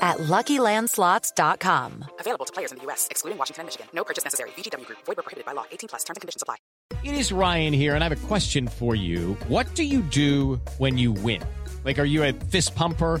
at LuckyLandSlots.com. Available to players in the U.S., excluding Washington and Michigan. No purchase necessary. VGW Group. Void were prohibited by law. 18 plus. Terms and conditions apply. It is Ryan here, and I have a question for you. What do you do when you win? Like, are you a fist pumper?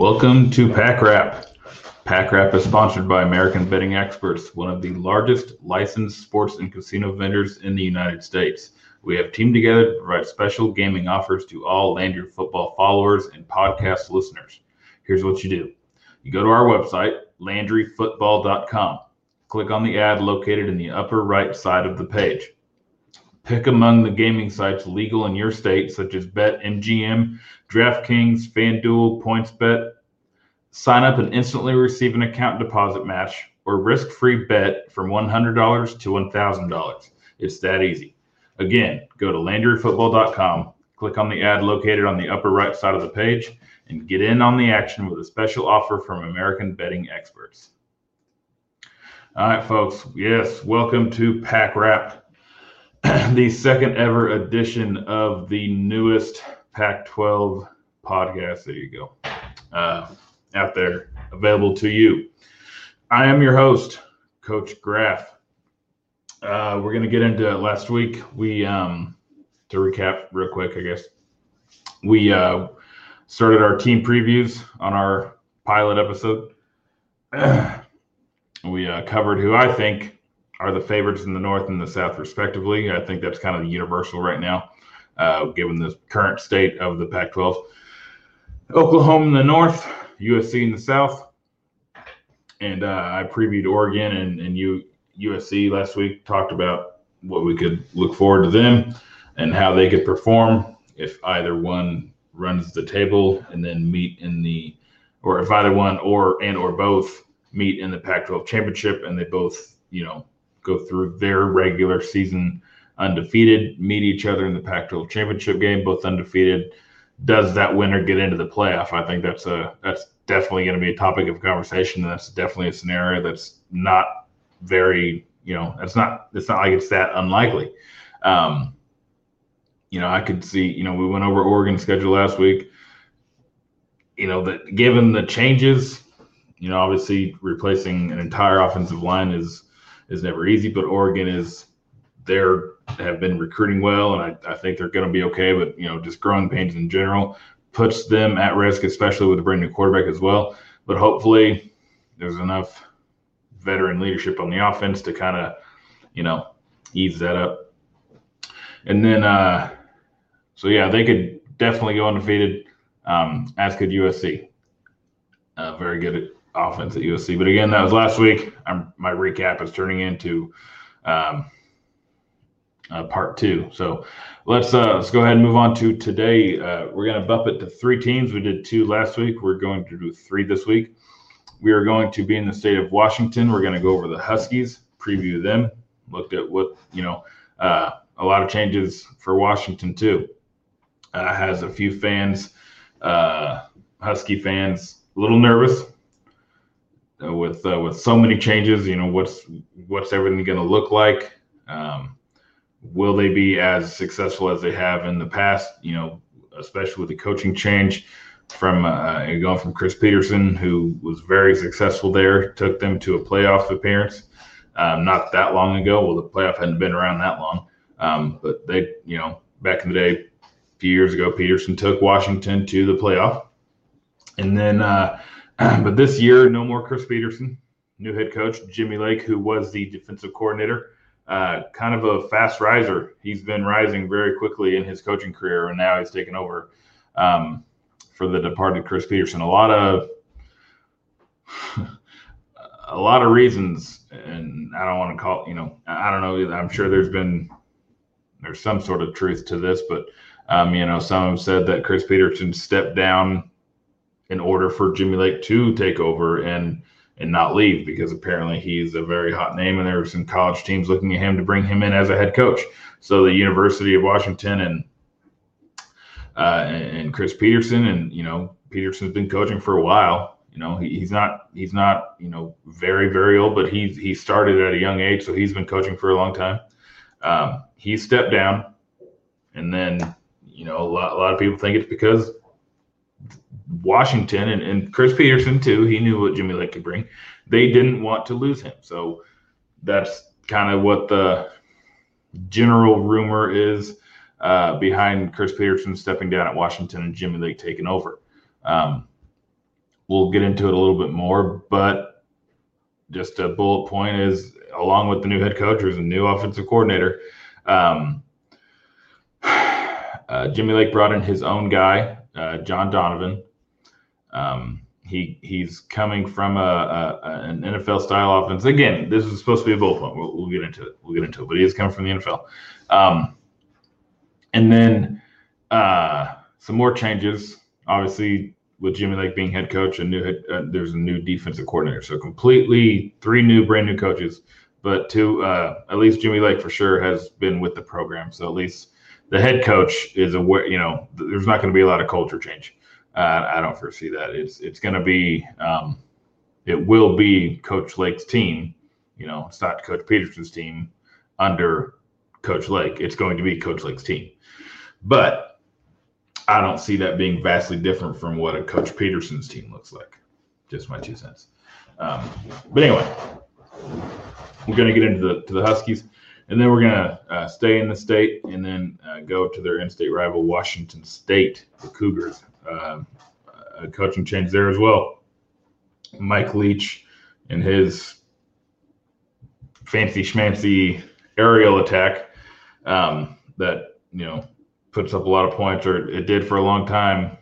Welcome to Pack Wrap. Pack Wrap is sponsored by American Betting Experts, one of the largest licensed sports and casino vendors in the United States. We have teamed together to provide special gaming offers to all Landry football followers and podcast listeners. Here's what you do you go to our website, landryfootball.com. Click on the ad located in the upper right side of the page. Pick among the gaming sites legal in your state, such as BetMGM, DraftKings, FanDuel, PointsBet. Sign up and instantly receive an account deposit match or risk free bet from $100 to $1,000. It's that easy. Again, go to LandryFootball.com, click on the ad located on the upper right side of the page, and get in on the action with a special offer from American Betting Experts. All right, folks. Yes, welcome to Pack Wrap the second ever edition of the newest Pac 12 podcast. There you go. Uh, out there, available to you. I am your host, Coach Graff. Uh, we're going to get into last week. We, um, to recap real quick, I guess, we uh, started our team previews on our pilot episode. we uh, covered who I think are the favorites in the North and the South, respectively. I think that's kind of universal right now, uh, given the current state of the Pac 12. Oklahoma in the North, USC in the South. And uh, I previewed Oregon and, and U, USC last week, talked about what we could look forward to them and how they could perform if either one runs the table and then meet in the, or if either one or and or both meet in the Pac-12 championship and they both, you know, go through their regular season undefeated, meet each other in the Pac-12 championship game, both undefeated. Does that winner get into the playoff? I think that's a that's definitely going to be a topic of conversation. That's definitely a scenario that's not very, you know, it's not it's not like it's that unlikely. Um, you know, I could see, you know, we went over Oregon's schedule last week. You know, that given the changes, you know, obviously replacing an entire offensive line is is never easy, but Oregon is they're have been recruiting well, and I, I think they're going to be okay. But you know, just growing pains in general puts them at risk, especially with a brand new quarterback as well. But hopefully, there's enough veteran leadership on the offense to kind of, you know, ease that up. And then, uh, so yeah, they could definitely go undefeated, um, as could USC. Uh, very good offense at USC. But again, that was last week. I'm, my recap is turning into um, uh, part two. So let's uh, let's go ahead and move on to today. Uh, we're going to bump it to three teams. We did two last week. We're going to do three this week. We are going to be in the state of Washington. We're going to go over the Huskies, preview them, looked at what you know. Uh, a lot of changes for Washington too. Uh, has a few fans, uh, Husky fans, a little nervous uh, with uh, with so many changes. You know, what's what's everything going to look like? Um, will they be as successful as they have in the past? You know, especially with the coaching change from uh, going from Chris Petersen, who was very successful there, took them to a playoff appearance um, not that long ago. Well, the playoff hadn't been around that long, um, but they, you know, back in the day, a few years ago, Petersen took Washington to the playoff, and then, uh, but this year, no more Chris Petersen. new head coach Jimmy Lake, who was the defensive coordinator. Uh, kind of a fast riser. He's been rising very quickly in his coaching career, and now he's taken over. Um, for the departed Chris Petersen. A lot of a lot of reasons, and I don't want to call you know I don't know. I'm sure there's been there's some sort of truth to this, but um, you know some have said that Chris Petersen stepped down in order for Jimmy Lake to take over and and not leave because apparently he's a very hot name and there are some college teams looking at him to bring him in as a head coach. So the University of Washington and uh, and, Chris Petersen and you know Petersen's been coaching for a while. You know he, he's not he's not you know very very old, but he's he started at a young age, so he's been coaching for a long time. Um, he stepped down, and then you know a lot, a lot of people think it's because Washington and, and Chris Petersen too. He knew what Jimmy Lake could bring. They didn't want to lose him, so that's kind of what the general rumor is uh, behind Chris Petersen stepping down at Washington and Jimmy Lake taking over. Um, we'll get into it a little bit more, but just a bullet point is along with the new head coach, there's a new offensive coordinator. Um, uh, Jimmy Lake brought in his own guy, uh, John Donovan. Um, he he's coming from a, a, an NFL style offense. Again, this is supposed to be a bullet point. We'll, we'll, get into it. We'll get into it. But he is coming from the NFL. Um, and then uh, some more changes. Obviously, with Jimmy Lake being head coach, a new head, uh, there's a new defensive coordinator. So completely three new, brand new coaches. But two, uh, at least Jimmy Lake for sure has been with the program. So at least the head coach is aware. You know, there's not going to be a lot of culture change. Uh, I don't foresee that. It's it's going to be, um, it will be Coach Lake's team. You know, it's not Coach Petersen's team under Coach Lake. It's going to be Coach Lake's team. But I don't see that being vastly different from what a Coach Petersen's team looks like. Just my two cents. Um, but anyway, we're going to get into the to the Huskies, and then we're going to uh, stay in the state, and then uh, go to their in-state rival Washington State, the Cougars. Uh, a coaching change there as well. Mike Leach and his fancy schmancy aerial attack um, that you know puts up a lot of points, or it did for a long time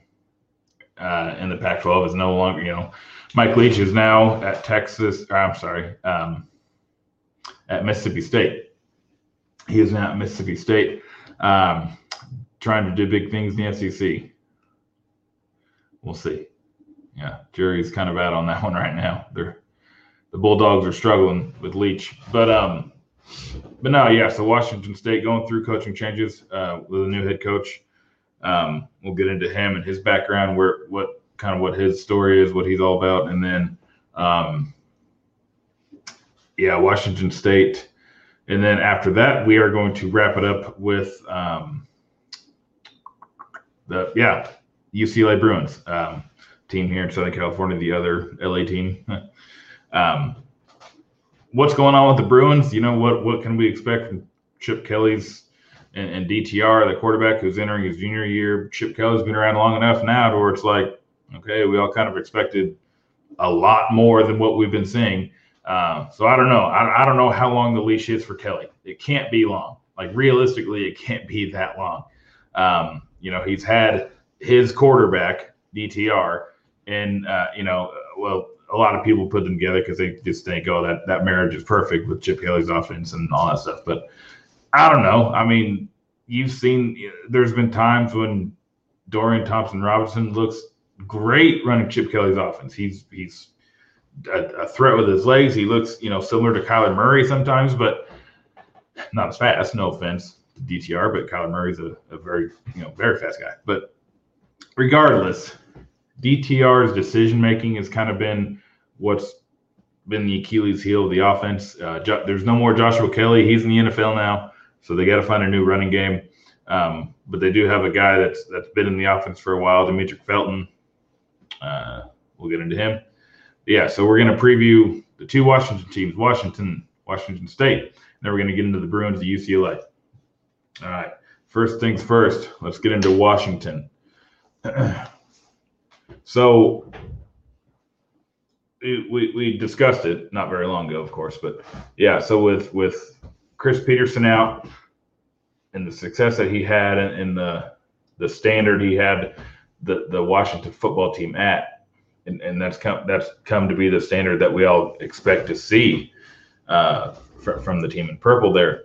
uh, in the Pac-12. Is no longer, you know, Mike Leach is now at Texas. I'm sorry, um, at Mississippi State. He is now at Mississippi State, um, trying to do big things in the SEC. We'll see. Yeah, jury's kind of out on that one right now. They're the Bulldogs are struggling with Leach, but um, but no, yeah. So Washington State going through coaching changes uh, with a new head coach. Um, we'll get into him and his background, where what kind of what his story is, what he's all about, and then um, yeah, Washington State. And then after that, we are going to wrap it up with um, the yeah UCLA Bruins um, team here in Southern California, the other LA team. um, what's going on with the Bruins? You know what what can we expect from Chip Kelly's and, and DTR, the quarterback who's entering his junior year? Chip Kelly's been around long enough now to where it's like, okay, we all kind of expected a lot more than what we've been seeing. Uh, so I don't know. I, I don't know how long the leash is for Kelly. It can't be long. Like realistically, it can't be that long. Um, you know, he's had his quarterback DTR, and uh, you know, well, a lot of people put them together because they just think, oh, that that marriage is perfect with Chip Kelly's offense and all that stuff. But I don't know. I mean, you've seen there's been times when Dorian Thompson Robinson looks great running Chip Kelly's offense. He's he's a, a, threat with his legs. He looks, you know, similar to Kyler Murray sometimes, but not as fast. No offense to DTR, but Kyler Murray's a, a very, you know, very fast guy. But regardless, DTR's decision making has kind of been what's been the Achilles heel of the offense. Uh, jo- there's no more Joshua Kelly. He's in the NFL now, so they got to find a new running game. Um, but they do have a guy that's that's been in the offense for a while, Demetric Felton. Uh, we'll get into him. But yeah, so we're going to preview the two Washington teams, Washington, Washington State. And Then we're going to get into the Bruins, the UCLA. All right. First things first, let's get into Washington. so we, we discussed it not very long ago, of course, but yeah. So with with Chris Petersen out and the success that he had and, and the the standard he had the the Washington football team at, and, and that's come that's come to be the standard that we all expect to see uh, fr- from the team in purple there.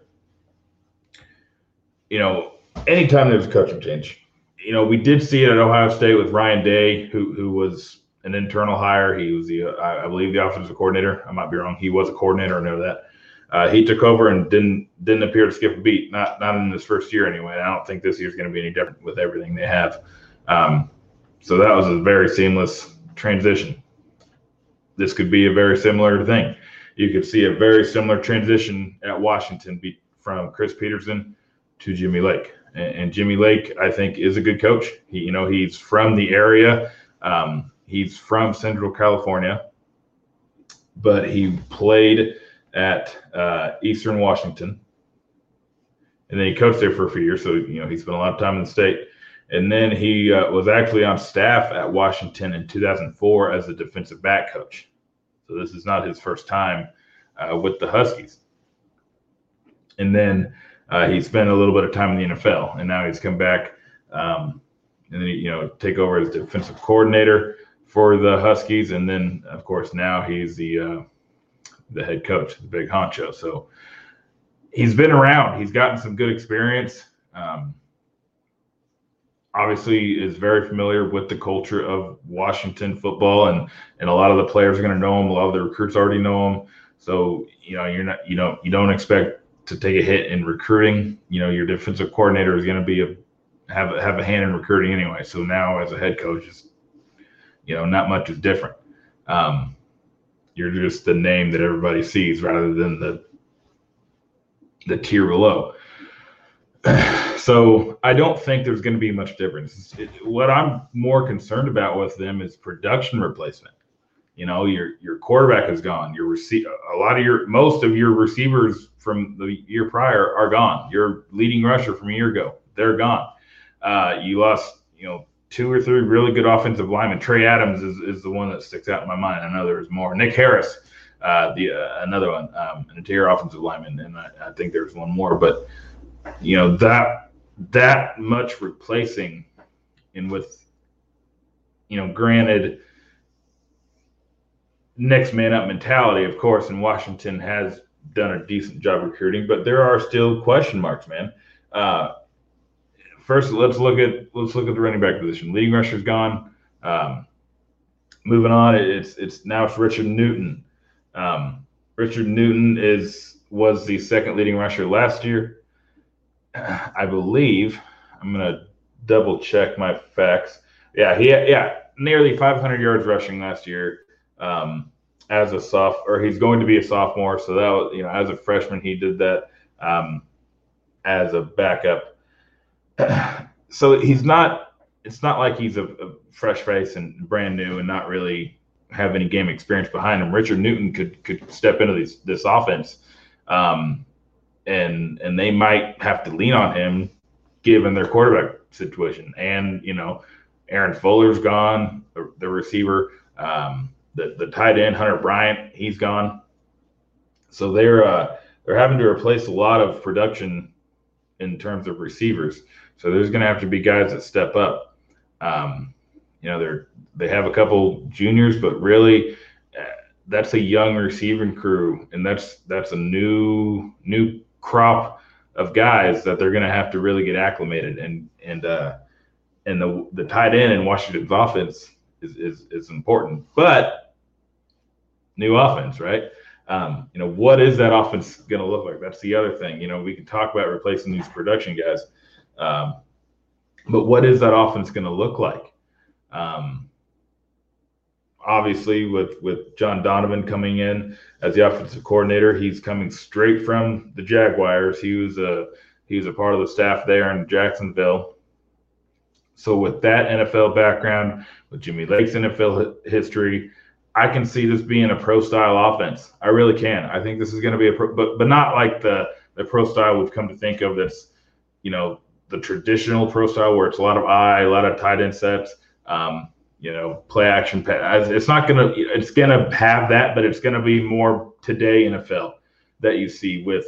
You know, anytime there's a coaching change, you know, we did see it at Ohio State with Ryan Day, who who was an internal hire. He was the, I believe, the offensive coordinator. I might be wrong. He was a coordinator. I know that. Uh, he took over and didn't didn't appear to skip a beat. Not not in his first year anyway. I don't think this year's going to be any different with everything they have. Um, so that was a very seamless transition. This could be a very similar thing. You could see a very similar transition at Washington be, from Chris Petersen to Jimmy Lake. And, and, Jimmy Lake, I think, is a good coach. He, you know, he's from the area. Um, he's from Central California, but he played at uh, Eastern Washington, and then he coached there for a few years. So you know, he spent a lot of time in the state. And then he uh, was actually on staff at Washington in 2004 as a defensive back coach. So this is not his first time uh, with the Huskies. And then uh, he spent a little bit of time in the NFL, and now he's come back um, and then you know take over as defensive coordinator for the Huskies, and then of course now he's the uh, the head coach, the big honcho. So he's been around. He's gotten some good experience. Um, obviously is very familiar with the culture of Washington football and and a lot of the players are going to know him a lot of the recruits already know him so you know you're not you know you don't expect to take a hit in recruiting you know your defensive coordinator is going to be a have have a hand in recruiting anyway so now as a head coach is you know not much is different um, you're just the name that everybody sees rather than the the tier below so I don't think there's going to be much difference. It, what I'm more concerned about with them is production replacement. You know, your your quarterback is gone. Your receive a lot of your most of your receivers from the year prior are gone. Your leading rusher from a year ago, they're gone. Uh, you lost, you know, two or three really good offensive linemen. Trey Adams is, is the one that sticks out in my mind. I know there's more. Nick Harris, uh, the uh, another one, um, an interior offensive lineman, and I, I think there's one more. But you know that that much replacing and with you know granted next man up mentality of course and washington has done a decent job recruiting but there are still question marks man. Uh, first let's look at let's look at the running back position. Leading rusher's gone. Um, moving on it's it's now it's richard newton. Um, richard newton is was the second leading rusher last year. I believe I'm gonna double check my facts. Yeah, he yeah nearly 500 yards rushing last year um, as a soft or he's going to be a sophomore. So that was you know as a freshman he did that um, as a backup. so he's not. It's not like he's a, a, fresh face and brand new and not really have any game experience behind him. Richard Newton could could step into these, this offense. Um, and and they might have to lean on him given their quarterback situation. And you know, Aaron Fuller's gone, the, the receiver, um, the the tight end Hunter Bryant, he's gone. So they're uh, they're having to replace a lot of production in terms of receivers. So there's going to have to be guys that step up. Um, you know, they're they have a couple juniors, but really. Uh, that's a young receiving crew, and that's that's a new new crop of guys that they're going to have to really get acclimated and and uh, and the the tight end in Washington's offense is is, is important, but new offense, right? Um, you know, what is that offense going to look like? That's the other thing. You know, we can talk about replacing these production guys, um, but what is that offense going to look like? Um, obviously with with John Donovan coming in as the offensive coordinator, he's coming straight from the Jaguars. He was a He was a part of the staff there in Jacksonville. So with that NFL background, with Jimmy Lake's NFL history, I can see this being a pro style offense. I really can. I think this is going to be a pro, but but not like the the pro style we've come to think of. That's you know the traditional pro style where it's a lot of eye, a lot of tight end sets. Um, you know, play action pass. It's not gonna. It's gonna have that, but it's gonna be more today NFL that you see with,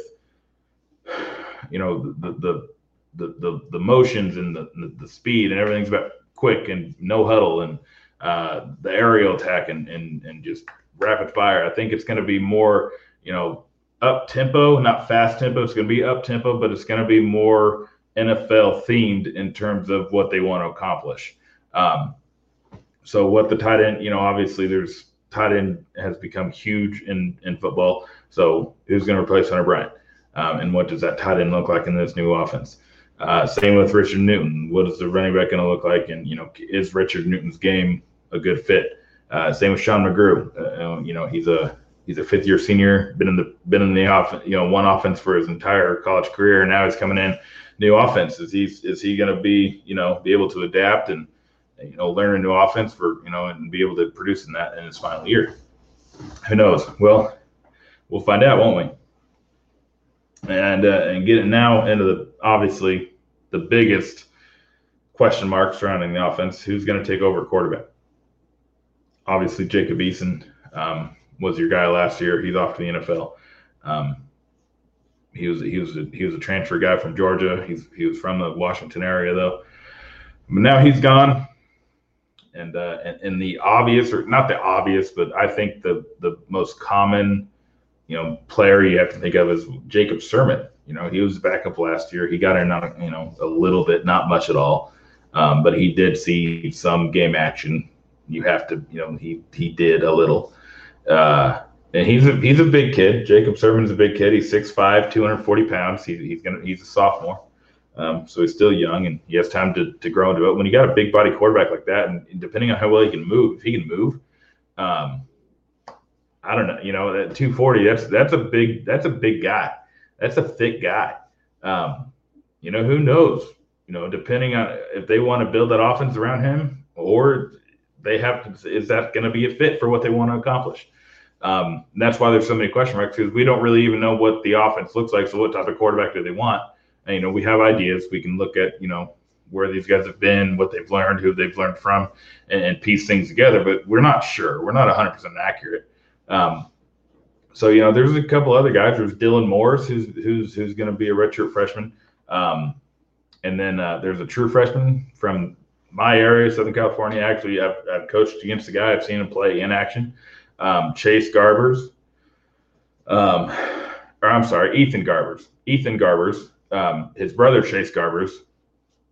you know, the the the the, the motions and the, the, the speed and everything's about quick and no huddle and uh, the aerial attack and, and and just rapid fire. I think it's going to be more, you know, up tempo, not fast tempo. It's going to be up tempo, but it's going to be more NFL themed in terms of what they want to accomplish. Um, so what the tight end, you know, obviously there's tight end has become huge in in football. So who's going to replace Hunter Bryant? Um, and what does that tight end look like in this new offense? Uh, same with Richard Newton. What is the running back going to look like? And you know, is Richard Newton's game a good fit? Uh, same with Sean McGrew. Uh, you know, he's a he's a fifth year senior, been in the been in the off you know one offense for his entire college career, now he's coming in new offense. Is he is he going to be you know be able to adapt and you know, learn a new offense for, you know, and be able to produce in that in his final year. Who knows? Well, we'll find out, won't we? And uh, and get it now into the obviously the biggest question mark surrounding the offense. Who's going to take over quarterback? Obviously, Jacob Eason um, was your guy last year. He's off to the NFL. Um, he was he was a, he was a transfer guy from Georgia. He's he was from the Washington area though. But now he's gone and uh, and, and the obvious or not the obvious, but I think the the most common, you know, player you have to think of is Jacob Sirmon. You know, he was backup last year. He got in, you know, a little bit, not much at all, um, but he did see some game action. You have to, you know, he he did a little. Uh, and he's a he's a big kid. Jacob Sirmon's a big kid. He's 6'5", 240 pounds. He, he's gonna he's a sophomore. Um, so he's still young and he has time to, to grow into it. When you got a big body quarterback like that, and, depending on how well he can move, if he can move, um, I don't know. You know, at 240, that's that's a big that's a big guy. That's a thick guy. Um, you know, who knows? You know, depending on if they want to build that offense around him, or they have to, is that going to be a fit for what they want to accomplish? Um, that's why there's so many question marks because we don't really even know what the offense looks like. So, what type of quarterback do they want? And, you know, we have ideas. We can look at, you know, where these guys have been, what they've learned, who they've learned from, and, and piece things together. But we're not sure. We're not 100% accurate. Um, so you know, there's a couple other guys. There's Dylan Morris, who's who's who's going to be a redshirt freshman, um, and then uh, there's a true freshman from my area, Southern California. Actually, I've, I've coached against the guy. I've seen him play in action. Um, Chase Garbers, um, or I'm sorry, Ethan Garbers. Ethan Garbers um, his brother Chase Garbers,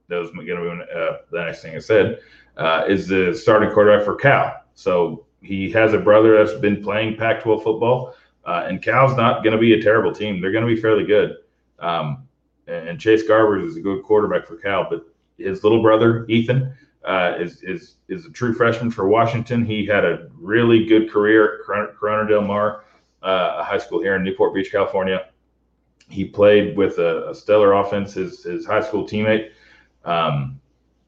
that was going to be uh, the next thing I said, uh, is the starting quarterback for Cal. So he has a brother that's been playing Pac-12 football, uh, and Cal's not going to be a terrible team. They're going to be fairly good. Um, and Chase Garbers is a good quarterback for Cal, but his little brother Ethan uh, is is is a true freshman for Washington. He had a really good career at Corona Del Mar, uh, a high school here in Newport Beach, California he played with a, a stellar offense. His, his high school teammate um,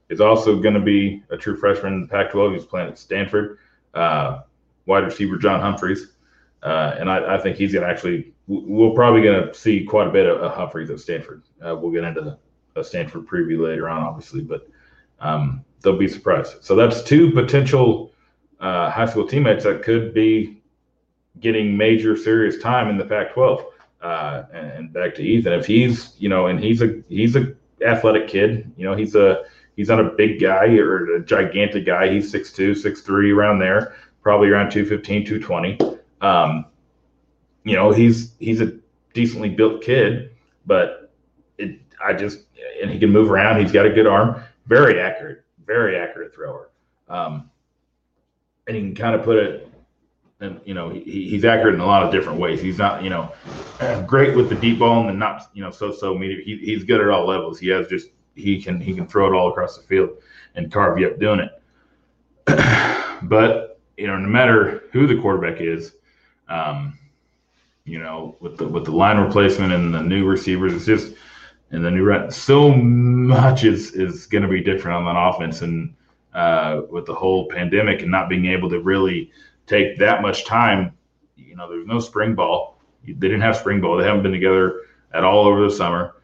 is also going to be a true freshman in the Pac-12. He's playing at Stanford. Uh, wide receiver John Humphreys, uh, and I, I, think he's going to actually. We're probably going to see quite a bit of, of Humphreys at Stanford. Uh, we'll get into a Stanford preview later on, obviously, but um, they'll be surprised. So that's two potential uh, high school teammates that could be getting major serious time in the Pac-12. Uh, and back to Ethan, if he's you know, and he's a he's a athletic kid, you know, he's a he's not a big guy or a gigantic guy. He's 6'2", 6'3", around there, probably around 215, 220. Um, you know, he's he's a decently built kid, but it I just and he can move around. He's got a good arm, very accurate, very accurate thrower. Um, and he can kind of put it and you know he, he's accurate in a lot of different ways. He's not you know great with the deep ball and not you know so so medium. He, he's good at all levels. He has just he can he can throw it all across the field and carve you up doing it. but you know no matter who the quarterback is, um, you know with the with the line replacement and the new receivers, it's just and the new run. So much is is going to be different on that offense, and uh, with the whole pandemic and not being able to really take that much time, you know, there's no spring ball. They didn't have spring ball. They haven't been together at all over the summer.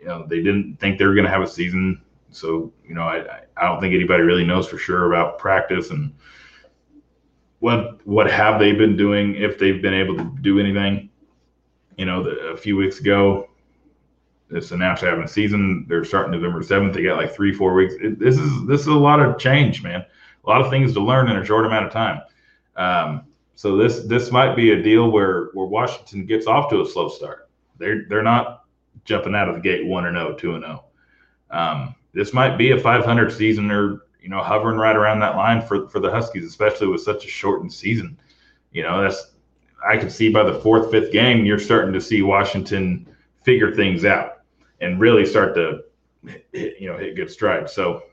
You know, they didn't think they were going to have a season. So, you know, I, I don't think anybody really knows for sure about practice and what what have they been doing if they've been able to do anything. You know, the, a few weeks ago, it's announced they're having a season. They're starting November seventh. They got like three, four weeks. It, this is this is a lot of change, man. A lot of things to learn in a short amount of time. Um, so this this might be a deal where where Washington gets off to a slow start. They're they're not jumping out of the gate one and 0, 2 and 0. Um, this might be a 500 season or you know hovering right around that line for for the Huskies, especially with such a shortened season. You know that's I can see by the fourth fifth game you're starting to see Washington figure things out and really start to hit, you know hit good strides. So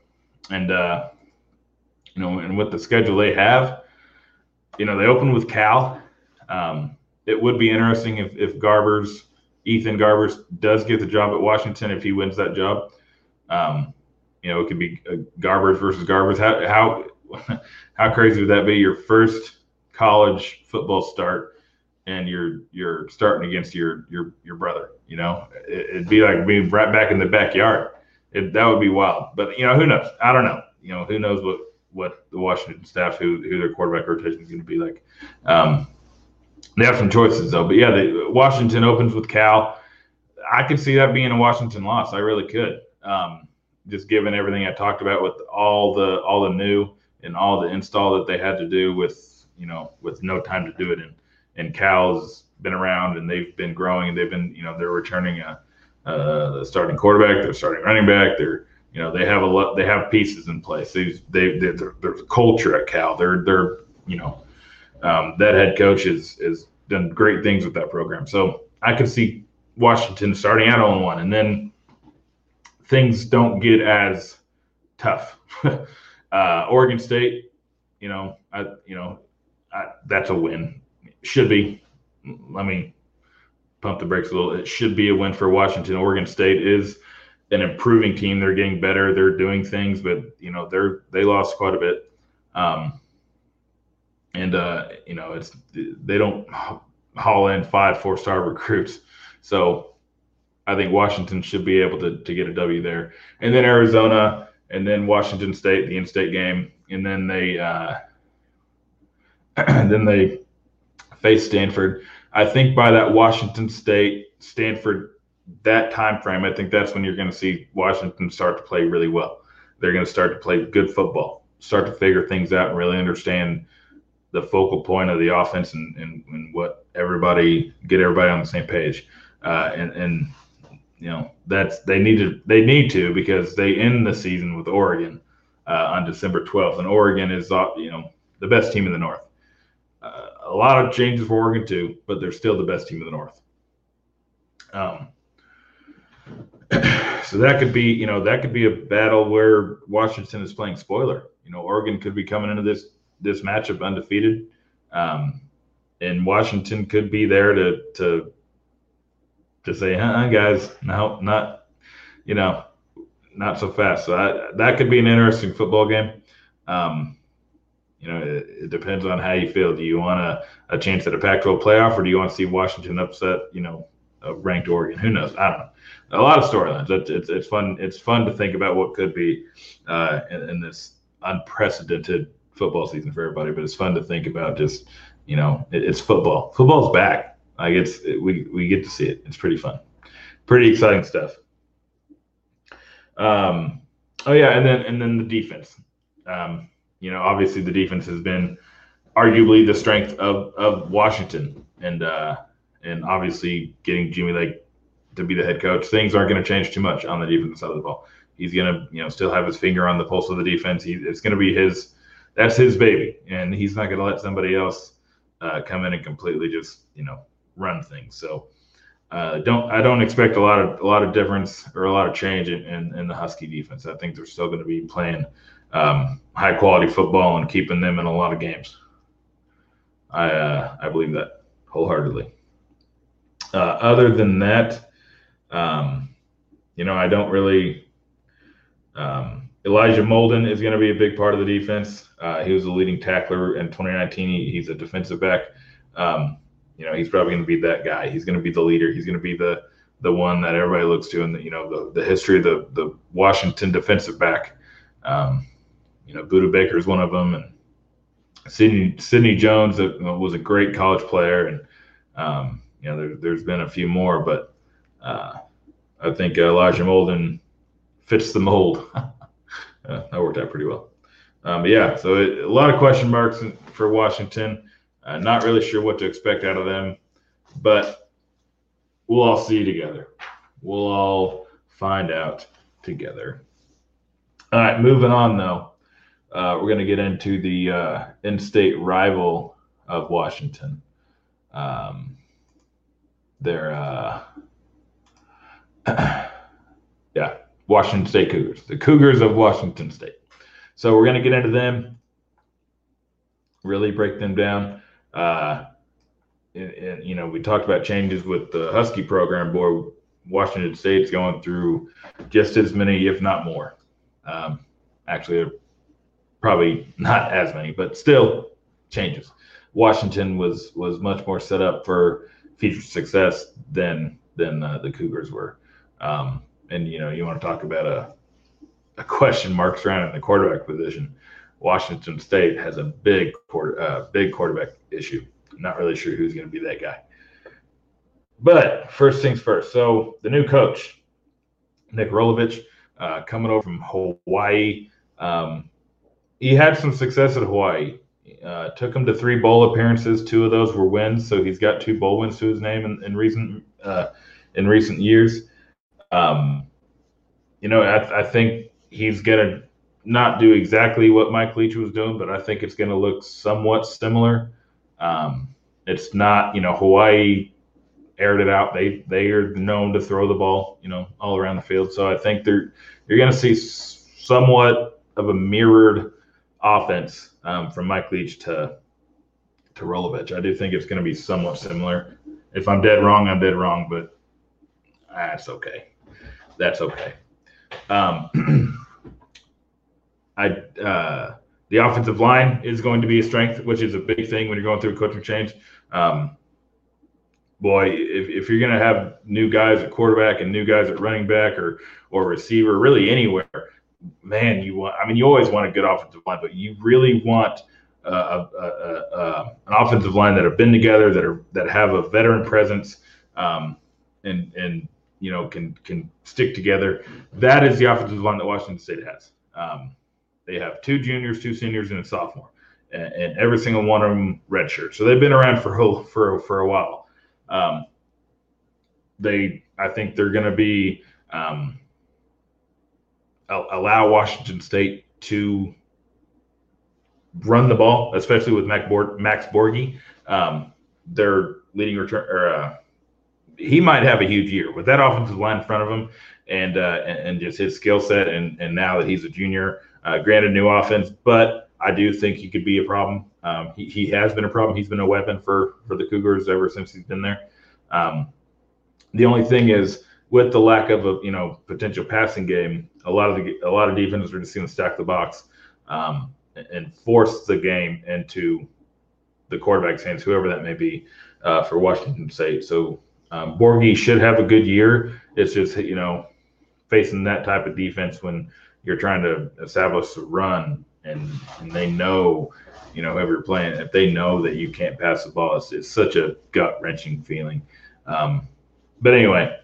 and uh, you know and with the schedule they have, you know they open with Cal. Um, it would be interesting if if Garbers Ethan Garbers does get the job at Washington if he wins that job. Um, you know, it could be uh, Garbers versus Garbers. How how how crazy would that be? Your first college football start, and you're you're starting against your your your brother. You know, it, would be like being right back in the backyard. It, that would be wild. But you know, who knows? I don't know. You know, who knows what what the Washington staff, who who their quarterback rotation is going to be like. Um, they have some choices though. But yeah, the, Washington opens with Cal. I could see that being a Washington loss. I really could. Um, just given everything I talked about with all the all the new and all the install that they had to do with you know with no time to do it and and Cal's been around and they've been growing and they've been you know they're returning a, a starting quarterback, they're starting running back, they're you know they have a lot they have pieces in place. They they there's a culture at Cal. They're they're you know um, that head coach has has done great things with that program. So I could see Washington starting out on one, and then things don't get as tough. uh, Oregon State, you know, I, you know, I, that's a win. Should be. Let me pump the brakes a little. It should be a win for Washington. Oregon State is an improving team. They're getting better. They're doing things, but you know, they're they lost quite a bit. Um, and uh, you know it's they don't haul in five four star recruits. So I think Washington should be able to to get a W there, and then Arizona, and then Washington State, the in-state game, and then they uh, then they face Stanford. I think by that Washington State Stanford that time frame, I think that's when you're going to see Washington start to play really well. They're going to start to play good football, start to figure things out, and really understand the focal point of the offense and, and, and what everybody get everybody on the same page. Uh, and, and you know that's they need to they need to because they end the season with Oregon uh, on December 12th, and Oregon is uh, you know the best team in the North. Uh, a lot of changes for Oregon too, but they're still the best team in the North. Um, so that could be you know that could be a battle where Washington is playing spoiler. You know, Oregon could be coming into this this matchup undefeated. Um, and Washington could be there to to to say, "Huh, guys, no, not you know, not so fast." So I, that could be an interesting football game. Um, you know, it, it, depends on how you feel. Do you want a, a chance at a Pac-12 playoff, or do you want to see Washington upset? You know, ranked Oregon? Who knows? I don't know. A lot of storylines. It's, it's, it's fun. It's fun to think about what could be uh, in, in this unprecedented football season for everybody, but it's fun to think about. Just you know, it, it's football. Football's back. Like it's we we get to see it. It's pretty fun, pretty exciting stuff. Um, oh yeah, and then and then the defense. Um, you know, obviously the defense has been arguably the strength of of Washington, and uh, and obviously getting Jimmy Lake to be the head coach, things aren't going to change too much on the defensive side of the ball. He's going to, you know, still have his finger on the pulse of the defense. He, it's going to be his that's his baby, and he's not going to let somebody else uh, come in and completely just you know run things. So uh, don't I don't expect a lot of a lot of difference or a lot of change in, in, in the Husky defense. I think they're still going to be playing um, high quality football and keeping them in a lot of games. I uh, I believe that wholeheartedly. Uh, other than that, um, you know, I don't really. Um, Elijah Molden is going to be a big part of the defense. Uh, he was the leading tackler in 2019. He, he's a defensive back. Um, you know, he's probably going to be that guy. He's going to be the leader. He's going to be the the one that everybody looks to in the you know the, the history of the the Washington defensive back. Um, you know, Budda Baker is one of them, and Sidney Sidney Jones that was a great college player, and um, you know there, there's been a few more, but uh, I think Elijah Molden fits the mold. uh, that worked out pretty well. Um, but yeah, so it, a lot of question marks for Washington. Uh, not really sure what to expect out of them, but we'll all see together. We'll all find out together. All right, moving on though. Uh, we're going to get into the uh, in-state rival of Washington. Um, they're, uh, yeah, Washington State Cougars, the Cougars of Washington State. So we're going to get into them, really break them down. Uh, and, and, you know, we talked about changes with the Husky program. Boy, Washington State's going through just as many, if not more. Um, actually, probably not as many, but still changes. Washington was was much more set up for future success than than uh, the Cougars were. Um, and you know, you want to talk about a a question mark surrounding the quarterback position. Washington State has a big quarter, uh, big quarterback issue. I'm not really sure who's going to be that guy. But first things first. So the new coach, Nick Rolovich, uh, coming over from Hawaii. Um, he had some success at Hawaii. Uh, took him to three bowl appearances. Two of those were wins, so he's got two bowl wins to his name in, in recent uh, in recent years. Um, you know, I, I think he's gonna not do exactly what Mike Leach was doing, but I think it's gonna look somewhat similar. Um, it's not, you know, Hawaii aired it out. They they are known to throw the ball, you know, all around the field. So I think they're you're going to see somewhat of a mirrored offense um, from Mike Leach to to Rolovich. I do think it's going to be somewhat similar. If I'm dead wrong, I'm dead wrong, but that's okay. That's okay. Um, I uh, the offensive line is going to be a strength, which is a big thing when you're going through a coaching change. Um, boy, if, if you're going to have new guys at quarterback and new guys at running back or or receiver, really anywhere, man, you want. I mean, you always want a good offensive line, but you really want uh, an offensive line that have been together, that are that have a veteran presence, um, and and you know can can stick together. That is the offensive line that Washington State has. Um, they have two juniors, two seniors, and a sophomore, and, and every single one of them redshirt. So they've been around for for for a while. Um, they, I think they're going to be um, allow Washington State to run the ball, especially with Max, Max Borghi. Um, their leading return, or uh, he might have a huge year with that offensive line in front of him, and uh, and, and, just his skill set, and and now that he's a junior, uh, granted new offense, but I do think he could be a problem. Um, he, he has been a problem. He's been a weapon for for the Cougars ever since he's been there. Um, the only thing is with the lack of a you know potential passing game, a lot of the a lot of defenses are just going to stack the box um, and force the game into the quarterback's hands, whoever that may be, uh, for Washington State. So um, Borghi should have a good year. It's just you know facing that type of defense when you're trying to establish a run and, and they know, you know, whoever you're playing, if they know that you can't pass the ball, it's, it's such a gut wrenching feeling. Um, but anyway,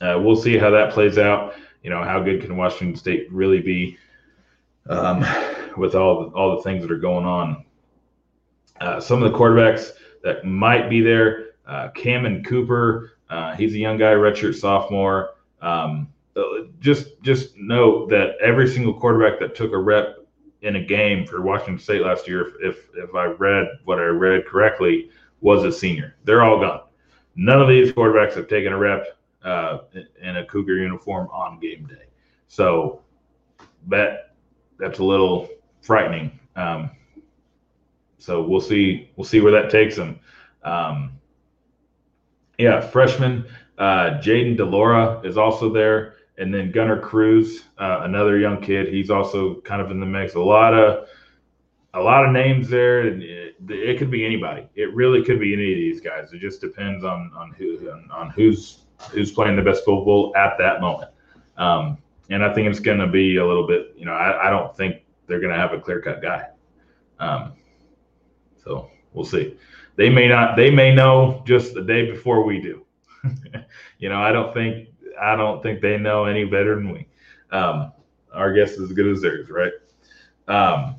uh, we'll see how that plays out. You know, how good can Washington State really be um, with all the, all the things that are going on? Uh, some of the quarterbacks that might be there, uh, Cammon Cooper, uh, he's a young guy, redshirt sophomore. Um, just just note that every single quarterback that took a rep in a game for Washington State last year, if if I read what I read correctly, was a senior. They're all gone. None of these quarterbacks have taken a rep uh, in a Cougar uniform on game day. So that that's a little frightening. Um, so we'll see we'll see where that takes them. Um, yeah, freshman uh, Jayden de Laura is also there. And then Gunner Cruz, uh, another young kid. He's also kind of in the mix. A lot of a lot of names there, and it, it could be anybody. It really could be any of these guys. It just depends on on who on, on who's who's playing the best football at that moment. Um, and I think it's going to be a little bit. You know, I, I don't think they're going to have a clear cut guy. Um, so we'll see. They may not. They may know just the day before we do. you know, I don't think I don't think they know any better than we. Um, our guess is as good as theirs, right? Um,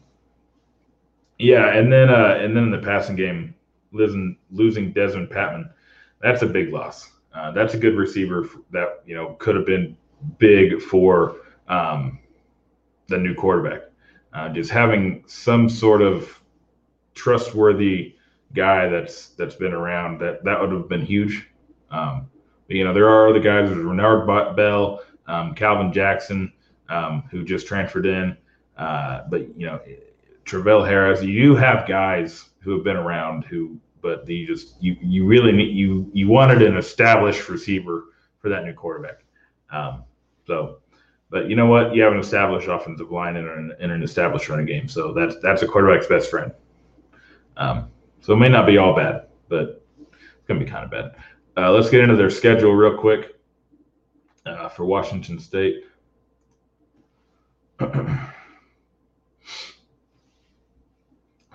yeah, and then uh, and then in the passing game, losing losing Dezmon Patmon, that's a big loss. Uh, that's a good receiver that you know could have been big for um, the new quarterback. Uh, just having some sort of trustworthy guy that's that's been around that that would have been huge. Um, you know, there are other guys. There's Renard Bell, um, Calvin Jackson, um, who just transferred in. Uh, but you know, Travell Harris. You have guys who have been around who, but you just you you really need you you wanted an established receiver for that new quarterback. Um, so, but you know what? You have an established offensive line and an, and an established running game. So that's that's a quarterback's best friend. Um, so it may not be all bad, but it's gonna be kind of bad. Uh, let's get into their schedule real quick uh, for Washington State.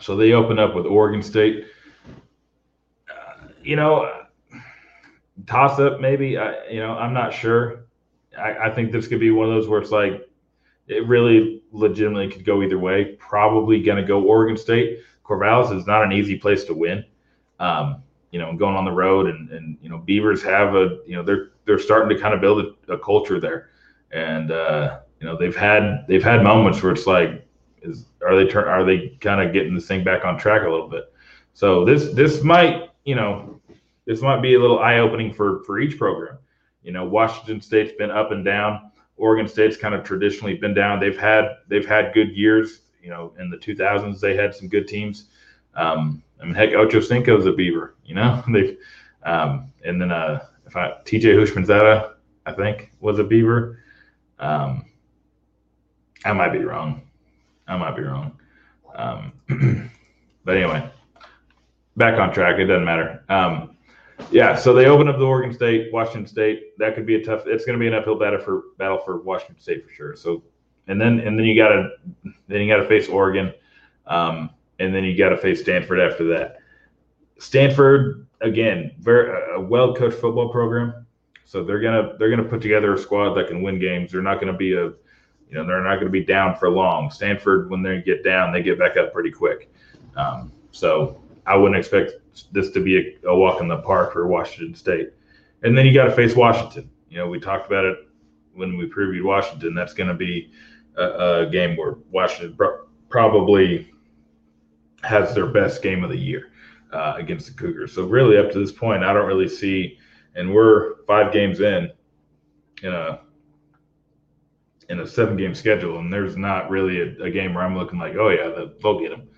so they open up with Oregon State. Uh, you know, toss up maybe. I, you know, I'm not sure. I, I think this could be one of those where it's like it really legitimately could go either way. Probably going to go Oregon State. Corvallis is not an easy place to win. Um, you know, going on the road and and you know, Beavers have a you know they're they're starting to kind of build a, a culture there, and uh, you know they've had they've had moments where it's like, is are they turn are they kind of getting this thing back on track a little bit? So this this might you know this might be a little eye opening for for each program. You know, Washington State's been up and down. Oregon State's kind of traditionally been down. They've had they've had good years. You know, in the 2000s they had some good teams. Um, I mean, heck, Ocho Cinco's a Beaver, you know. they, um, and then uh, if I T.J. Houshmandzadeh, I think was a Beaver. Um, I might be wrong. I might be wrong. Um, but anyway, back on track. It doesn't matter. Um, yeah, so they open up the Oregon State, Washington State. That could be a tough. It's going to be an uphill battle for battle for Washington State for sure. So, and then and then you got to then you got to face Oregon. Um, and then you got to face Stanford after that. Stanford again, very a well coached football program, so they're gonna they're gonna put together a squad that can win games. They're not gonna be a you know they're not going to be down for long. Stanford, when they get down, they get back up pretty quick. Um, so I wouldn't expect this to be a, a, walk in the park for Washington State. And then you got to face Washington. You know, we talked about it when we previewed Washington. That's going to be a, a, game where Washington pro- probably has their best game of the year uh, against the Cougars. So really, up to this point, I don't really see, and we're five games in in a in a seven game schedule, and there's not really a, a game where I'm looking like, oh yeah, they'll get them.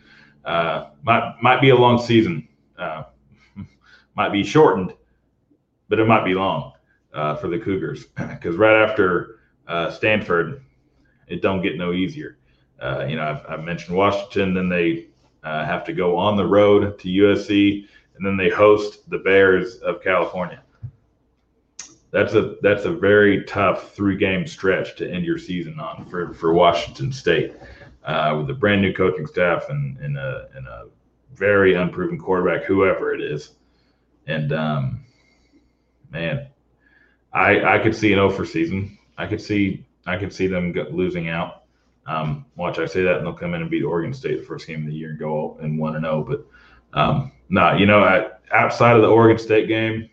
Uh, might might be a long season, uh, might be shortened, but it might be long uh, for the Cougars because right after uh, Stanford, it don't get no easier. Uh, you know, I've, I've mentioned Washington, then they uh, have to go on the road to USC, and then they host the Bears of California. That's a that's a very tough three game stretch to end your season on for, for Washington State uh, with a brand new coaching staff and, and, a, and a very unproven quarterback, whoever it is. And um, man, I I could see an over season. I could see I could see them losing out. Um, watch, I say that, and they'll come in and beat Oregon State the first game of the year and go and one and zero. Oh. But um, no, nah, you know, I, outside of the Oregon State game,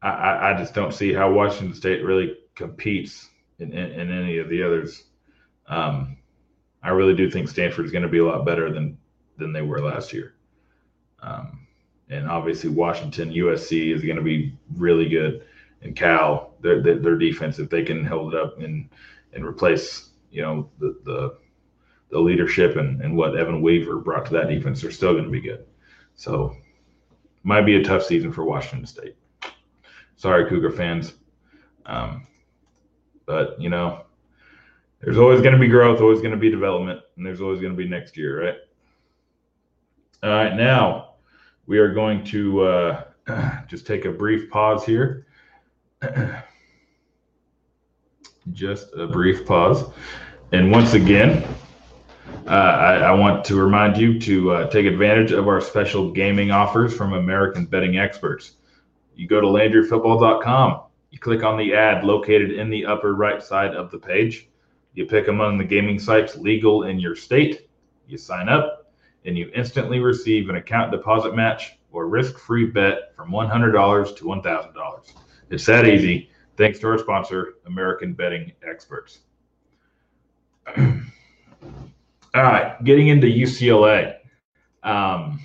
I, I, just don't see how Washington State really competes in, in, in any of the others. Um, I really do think Stanford is going to be a lot better than than they were last year. Um, and obviously, Washington, USC is going to be really good, and Cal, their, their, their defense, if they can hold it up and and replace you know the the, the leadership and, and what Evan Weaver brought to that defense are still going to be good. So might be a tough season for Washington State. Sorry, Cougar fans. Um, But you know, there's always going to be growth, always going to be development, and there's always going to be next year, right? All right, now we are going to uh, just take a brief pause here. just a brief pause. And once again, uh, I, I, want to remind you to uh, take advantage of our special gaming offers from American Betting Experts. You go to LandryFootball.com, you click on the ad located in the upper right side of the page. You pick among the gaming sites legal in your state. You sign up, and you instantly receive an account deposit match or risk free bet from $100 to $1,000. It's that easy thanks to our sponsor, American Betting Experts. All right, getting into UCLA. Um,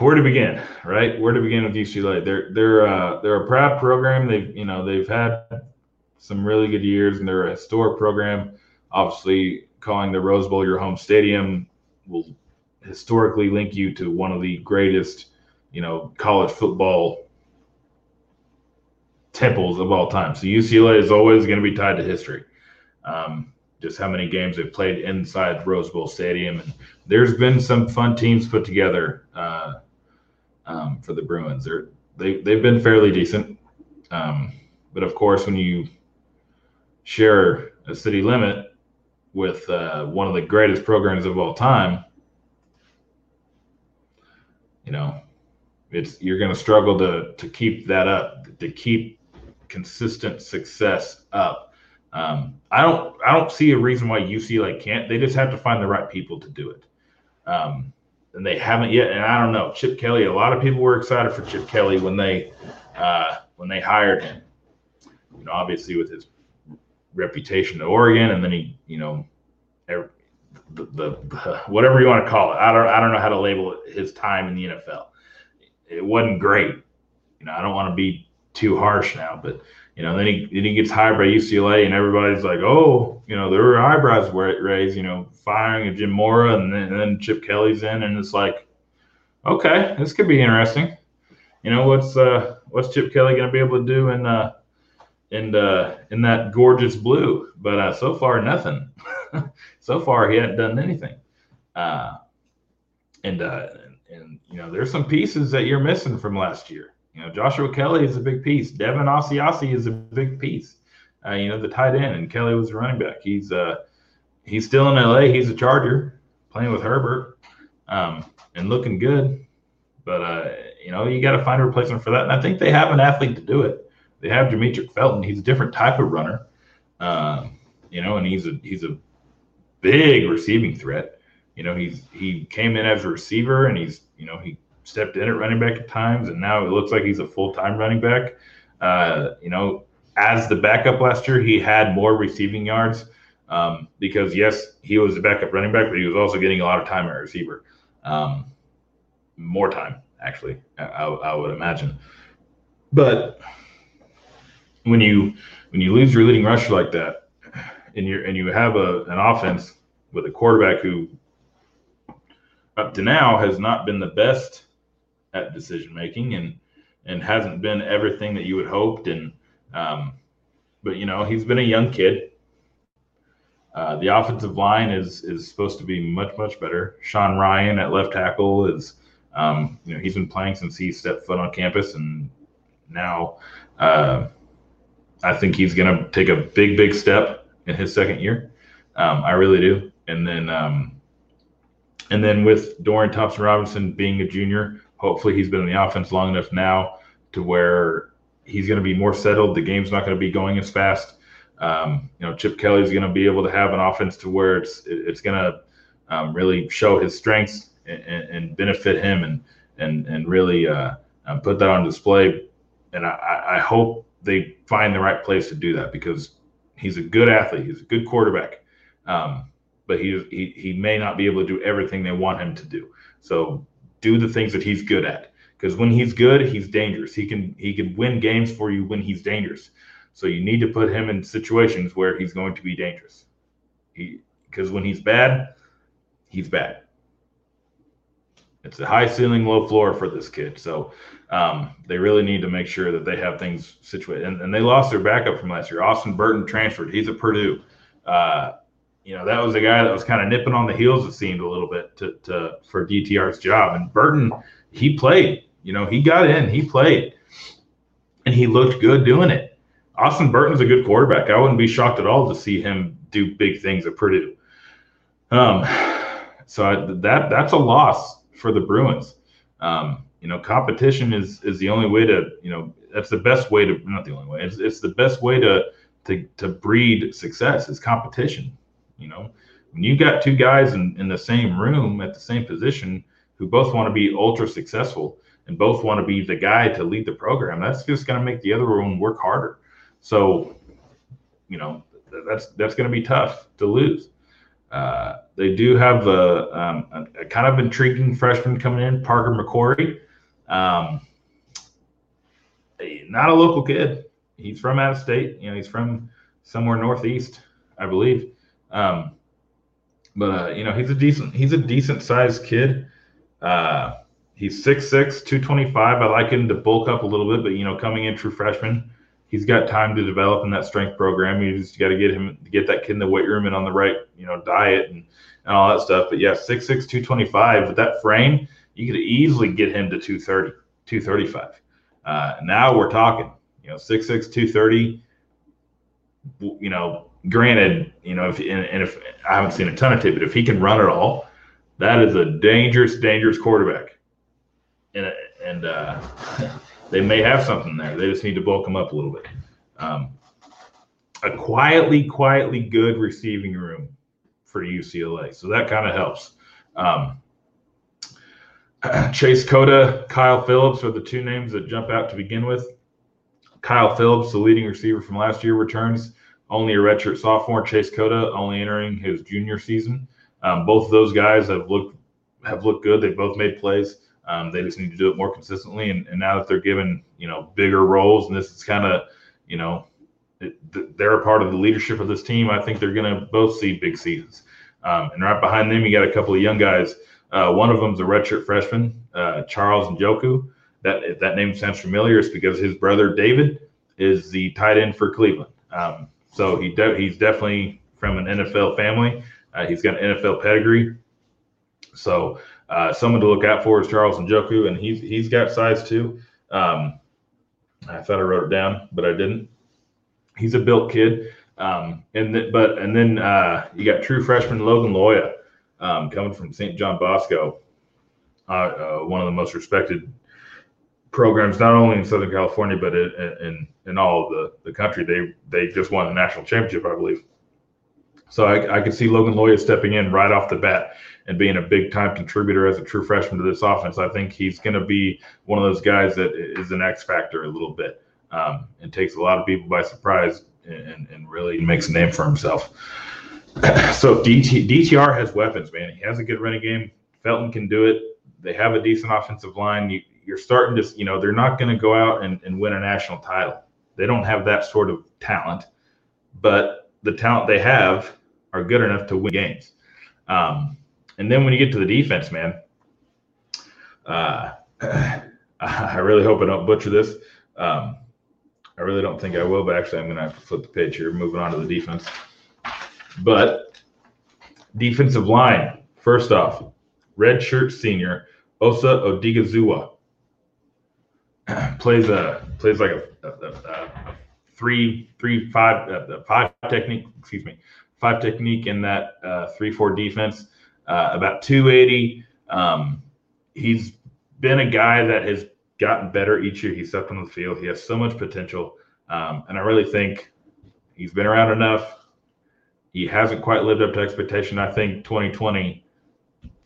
where to begin, right? Where to begin with UCLA? They're they're uh, they're a proud program. They've you know they've had some really good years, and they're a historic program. Obviously, calling the Rose Bowl your home stadium will historically link you to one of the greatest, you know, college football temples of all time. So UCLA is always going to be tied to history. Um, just how many games they've played inside Rose Bowl Stadium, and there's been some fun teams put together uh, um, for the Bruins. They're they they've been fairly decent, um, but of course, when you share a city limit with uh, one of the greatest programs of all time, you know, it's you're going to struggle to to keep that up, to keep consistent success up. Um, I don't I don't see a reason why UCLA can't. They just have to find the right people to do it. Um, and they haven't yet. And I don't know Chip Kelly. A lot of people were excited for Chip Kelly when they uh, when they hired him. You know, obviously with his reputation at Oregon, and then he, you know, the, the, the, whatever you want to call it. I don't I don't know how to label it, his time in the NFL. It wasn't great. You know, I don't want to be too harsh now, but you know, then he then he gets hired by UCLA, and everybody's like, oh, you know, their eyebrows were raised, you know, firing of Jim Mora, and then, and then Chip Kelly's in, and it's like, okay, this could be interesting. You know, what's uh, what's Chip Kelly going to be able to do in uh, in uh, in that gorgeous blue? But uh, so far, nothing. so far, he hadn't done anything. Uh, and uh, and, and you know, there's some pieces that you're missing from last year. You know, Joshua Kelly is a big piece. Devin Asiasi is a big piece. Uh, you know, the tight end, and Kelly was the running back. He's uh, he's still in LA. He's a Charger, playing with Herbert, um, and looking good. But uh, you know, you got to find a replacement for that. And I think they have an athlete to do it. They have Demetric Felton. He's a different type of runner. Uh, you know, and he's a he's a big receiving threat. You know, he's he came in as a receiver, and he's you know he stepped in at running back at times, and now it looks like he's a full time running back. Uh, you know, as the backup last year, he had more receiving yards um, because yes, he was the backup running back, but he was also getting a lot of time at receiver, um, more time actually, I, I, would imagine. But when you when you lose your leading rusher like that, and you and you have a an offense with a quarterback who up to now has not been the best at decision making and and hasn't been everything that you had hoped. And um, but you know he's been a young kid. Uh, the offensive line is is supposed to be much much better. Sean Rhyan at left tackle is um, you know he's been playing since he stepped foot on campus. And now uh, i think he's going to take a big big step in his second year. Um, i really do. And then um, and then with dorian thompson robinson being a junior Hopefully, he's been in the offense long enough now to where he's going to be more settled. The game's not going to be going as fast. Um, you know, Chip Kelly's going to be able to have an offense to where it's it's going to um, really show his strengths and, and, benefit him and and and really uh, um, put that on display. And I, I hope they find the right place to do that because he's a good athlete. He's a good quarterback, um, but he, he he may not be able to do everything they want him to do. So do the things that he's good at because when he's good he's dangerous he can he can win games for you when he's dangerous so you need to put him in situations where he's going to be dangerous he because when he's bad he's bad it's a high ceiling, low floor for this kid. So um, they really need to make sure that they have things situated. And, and, they lost their backup from last year. Austin Burton transferred. He's at Purdue. Uh, you know, that was a guy that was kind of nipping on the heels, it seemed a little bit to, to for DTR's job. And Burton, he played. You know, he got in, he played, and he looked good doing it. Austin Burton's a good quarterback. I wouldn't be shocked at all to see him do big things at Purdue. Um, so I, that that's a loss for the Bruins. Um, you know, competition is is the only way to you know that's the best way to not the only way. It's, it's the best way to to to breed success is competition. You know, when you got two guys in, in the same room at the same position who both want to be ultra successful and both want to be the guy to lead the program, that's just going to make the other one work harder. So, you know, that's that's going to be tough to lose. Uh, they do have a, um, a, a, kind of intriguing freshman coming in, Parker McCrory. Um, not a local kid. He's from out of state. You know, he's from somewhere northeast, I believe. Um, but uh, you know, he's a decent he's a decent sized kid. Uh, he's 6'6", 225. I like him to bulk up a little bit, but you know, coming in true freshman, he's got time to develop in that strength program. You just got to get him get that kid in the weight room and on the right, you know, diet and, and all that stuff. But yeah, 6'6", 225 with that frame, you could easily get him to 230, 235. Uh, now we're talking, you know, 6'6", 230. You know, granted, you know, if and, if I haven't seen a ton of tape, but if he can run it all, that is a dangerous, dangerous quarterback. And and uh, they may have something there. They just need to bulk him up a little bit. Um, a quietly, quietly good receiving room for UCLA, so that kind of helps. Um, Chase Cota, Kyle Phillips are the two names that jump out to begin with. Kyle Phillips, the leading receiver from last year, returns only a redshirt sophomore. Chase Cota only entering his junior season. Um, both of those guys have looked have looked good. They both made plays. Um, they just need to do it more consistently. And, and now that they're given you know bigger roles, and this is kind of you know it, they're a part of the leadership of this team. I think they're going to both see big seasons. Um, and right behind them, you got a couple of young guys. Uh, one of them's a redshirt freshman, uh, Charles Njoku. That that name sounds familiar, it's because his brother David is the tight end for Cleveland. Um, so he de- he's definitely from an NFL family. Uh, he's got an NFL pedigree. So uh, someone to look out for is Charles Njoku, and he's he's got size too. Um, I thought I wrote it down, but I didn't. He's a built kid. Um, and th- but and then uh, you got true freshman Logan Loya um, coming from St. John Bosco, uh, uh, one of the most respected programs not only in Southern California but in in, in all of the, the country. They they just won the national championship, I believe. So I, I could see Logan Loya stepping in right off the bat and being a big time contributor as a true freshman to this offense. I think he's going to be one of those guys that is an X factor a little bit um, and takes a lot of people by surprise and, and really makes a name for himself. so DT, DTR has weapons, man. He has a good running game. Felton can do it. They have a decent offensive line. You, you're starting to, you know, they're not going to go out and, and win a national title. They don't have that sort of talent, but the talent they have are good enough to win games. Um, and then when you get to the defense, man, uh, I really hope I don't butcher this. Um, I really don't think I will, but actually, I'm going to have to flip the page here. Moving on to the defense. But defensive line, first off, red shirt senior Osa Odighizuwa plays a plays like a, a, a, a three three five uh, five technique. Excuse me, five technique in that uh, three four defense. Uh, about 280. Um, he's been a guy that has gotten better each year He's stepped on the field. He has so much potential, um, and I really think he's been around enough. He hasn't quite lived up to expectation. I think 2020,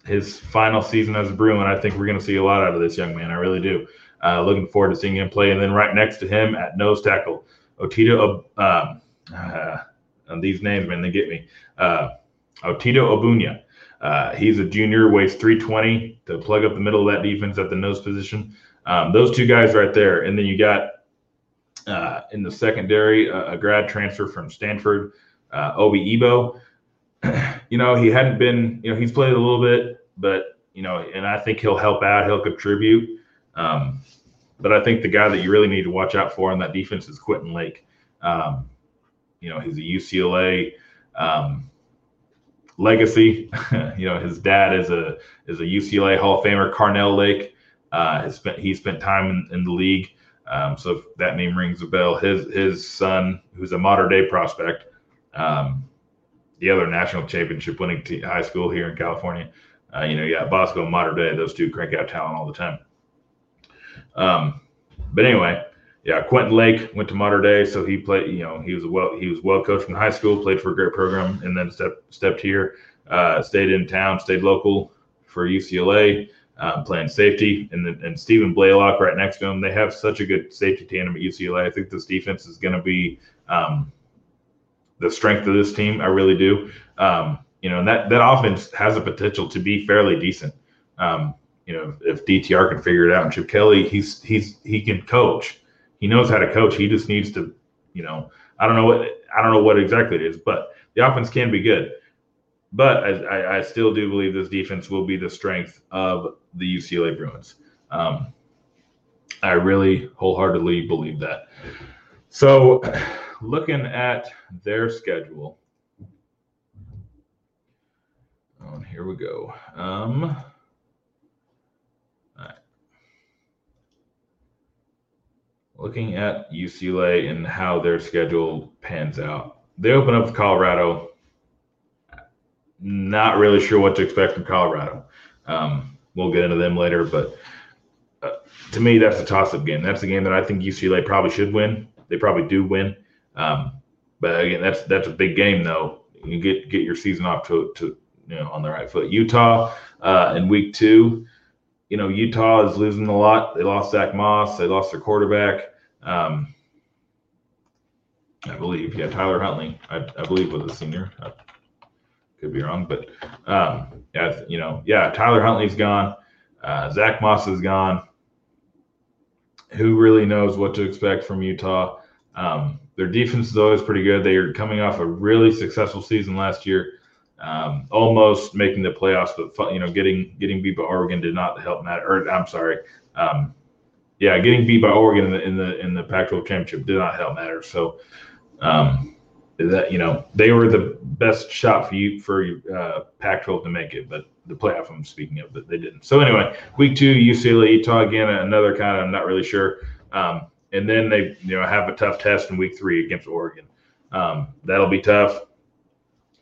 his final season as a Bruin, I think we're going to see a lot out of this young man. I really do. Uh, looking forward to seeing him play. And then right next to him at nose tackle, Otito. Um, uh, these names, man, they get me. Uh, Otito Ogbonnia. Uh, he's a junior, weighs 320 to plug up the middle of that defense at the nose position. Um, those two guys right there. And then you got uh, in the secondary a, a, grad transfer from Stanford, uh, Obi Eboh. you know, he hadn't been, you know, he's played a little bit, but you know, and I think he'll help out. He'll contribute. Um, but I think the guy that you really need to watch out for on that defense is Quentin Lake. Um, you know, he's a UCLA um, legacy. you know, his dad is a is a UCLA Hall of Famer, Carnell Lake. Uh, has spent he spent time in, in the league, um, so if that name rings a bell. His his son, who's a Mater Dei prospect, um, the other national championship winning t- high school here in California. Uh, you know, yeah, Bosco and Mater Dei, those two crank out talent all the time. Um, but anyway, yeah, Quentin Lake went to Mater Dei, so he played. You know, he was well he was well coached from high school, played for a great program, and then stepped stepped here, uh, stayed in town, stayed local for UCLA, um, playing safety, and then and Stephen Blaylock right next to him. They have such a good safety tandem at UCLA. I think this defense is going to be um, the strength of this team. I really do. Um, you know, and that that offense has a potential to be fairly decent. Um, you know, if DTR can figure it out, and Chip Kelly, he's he's he can coach he knows how to coach. He just needs to, you know, I don't know what I don't know what exactly it is, but the offense can be good. But I, I still do believe this defense will be the strength of the UCLA Bruins. Um, I really wholeheartedly believe that. So, looking at their schedule, oh, here we go. Um, looking at UCLA and how their schedule pans out, they open up with Colorado. Not really sure what to expect from Colorado. Um, we'll get into them later, but uh, to me, that's a toss-up game. That's a game that I think UCLA probably should win. They probably do win, um, but again, that's that's a big game though. You get get your season off to to you know on the right foot. Utah uh, in week two you know, Utah is losing a lot. They lost Zach Moss. They lost their quarterback. Um, I believe, yeah, Tyler Huntley, I, I believe was a senior. I could be wrong, but um, yeah, you know, yeah, Tyler Huntley's gone. Uh, Zach Moss is gone. Who really knows what to expect from Utah? Um, their defense though, is always pretty good. They are coming off a really successful season last year um, almost making the playoffs, but you know, getting getting beat by Oregon did not help matter. Or I'm sorry, um, yeah, getting beat by Oregon in the in the in the Pac-12 championship did not help matter. So um, that you know they were the best shot for you for uh, Pac-12 to make it, but the playoff I'm speaking of, but they didn't. So anyway, week two, UCLA, Utah again, another kind of I'm not really sure. Um, and then they you know have a tough test in week three against Oregon. Um, that'll be tough.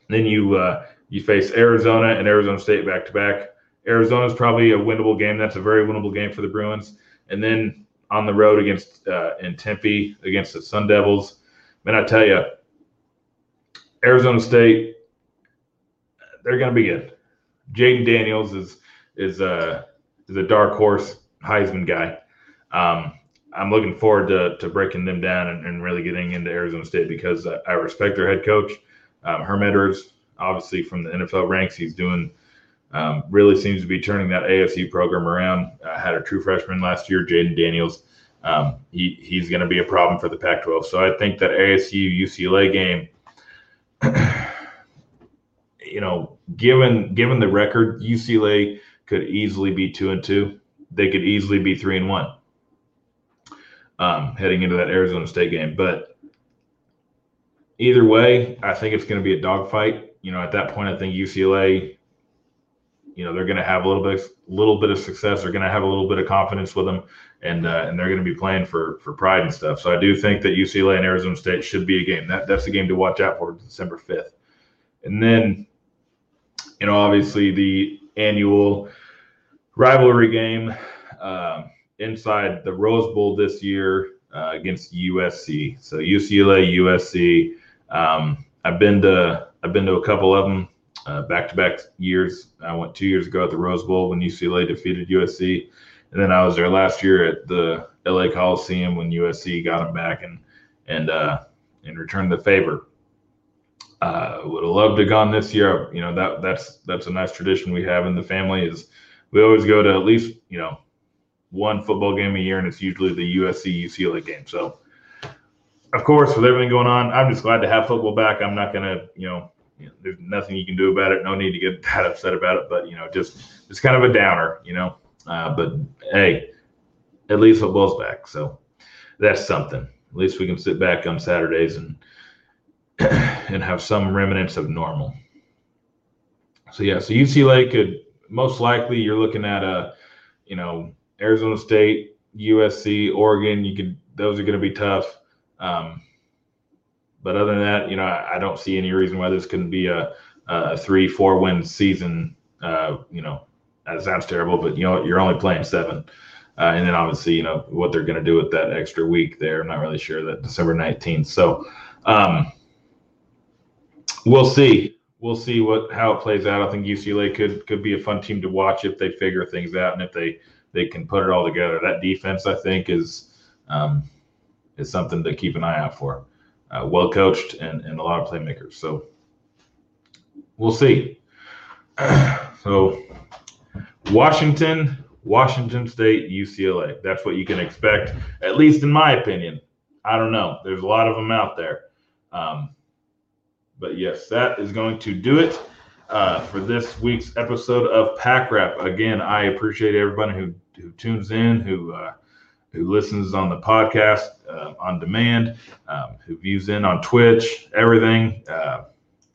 Then you uh, you face Arizona and Arizona State back to back. Arizona is probably a winnable game. That's a very winnable game for the Bruins. And then on the road against uh, in Tempe against the Sun Devils. Man, I tell you, Arizona State, they're going to be good. Jayden Daniels is is a uh, is a dark horse Heisman guy. Um, I'm looking forward to, to breaking them down and, and really getting into Arizona State because I, I respect their head coach. Um, Herm Edwards, obviously from the NFL ranks, he's doing um, really seems to be turning that ASU program around. Uh, had a true freshman last year, Jayden Daniels. Um, he, he's going to be a problem for the Pac 12. So I think that ASU UCLA game, you know, given given the record, UCLA could easily be two and two. They could easily be three and one um, heading into that Arizona State game. But either way, I think it's going to be a dogfight. You know, at that point, I think UCLA, you know, they're going to have a little bit, little bit of success. They're going to have a little bit of confidence with them, and uh, and they're going to be playing for for pride and stuff. So I do think that UCLA and Arizona State should be a game. That that's a game to watch out for December fifth, and then, you know, obviously the annual rivalry game uh, inside the Rose Bowl this year uh, against USC. So UCLA, USC. Um, I've been to I've been to a couple of them back to back years. I went two years ago at the Rose Bowl when UCLA defeated USC, and then I was there last year at the LA Coliseum when USC got them back and and uh, and returned the favor. Uh, would have loved to have gone this year. You know that that's that's a nice tradition we have in the family. Is we always go to at least you know one football game a year, and it's usually the USC UCLA game. So of course, with everything going on, I'm just glad to have football back. I'm not gonna, you know, you know, there's nothing you can do about it. No need to get that upset about it. But you know, just it's kind of a downer, you know. Uh, but hey, at least football's back, so that's something. At least we can sit back on Saturdays and and have some remnants of normal. So yeah, so UCLA could most likely you're looking at a, you know, Arizona State, USC, Oregon. You could those are going to be tough. Um, but other than that, you know, I, I, don't see any reason why this couldn't be a, a three, four win season. Uh, you know, that sounds terrible, but you know, you're only playing seven. Uh, and then obviously, you know, what they're going to do with that extra week there. I'm not really sure that December 19th. So um, we'll see. We'll see what how it plays out. I think UCLA could could be a fun team to watch if they figure things out and if they they can put it all together. That defense, I think, is um, is something to keep an eye out for. Uh, well coached and, and a lot of playmakers. So we'll see. so Washington, Washington State, UCLA. That's what you can expect, at least in my opinion. I don't know. There's a lot of them out there. Um, but yes, that is going to do it uh, for this week's episode of Pack Wrap. Again, I appreciate everybody who, who tunes in, who uh, who listens on the podcast uh, on demand, um, who views in on Twitch, everything. Uh,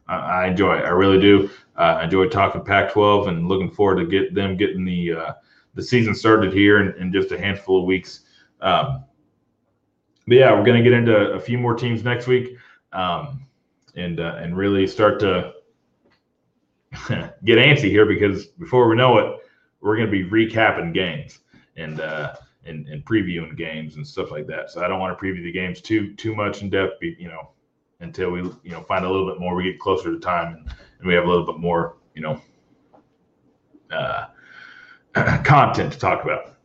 I, I, enjoy it. I really do. Uh, I enjoy talking Pac-12 and looking forward to get them getting the uh, the season started here in, in, just a handful of weeks. Um, but yeah, we're going to get into a few more teams next week, um, and uh, and really start to get antsy here because before we know it, we're going to be recapping games and uh, and, and previewing games and stuff like that. So I don't want to preview the games too too much in depth, you know, until we you know find a little bit more. We get closer to time and, and we have a little bit more you know uh, content to talk about.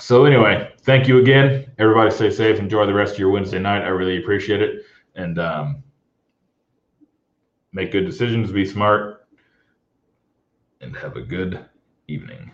So anyway, thank you again. Everybody stay safe. Enjoy the rest of your Wednesday night. I really appreciate it. And um, make good decisions, be smart, and have a good evening.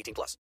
18 plus.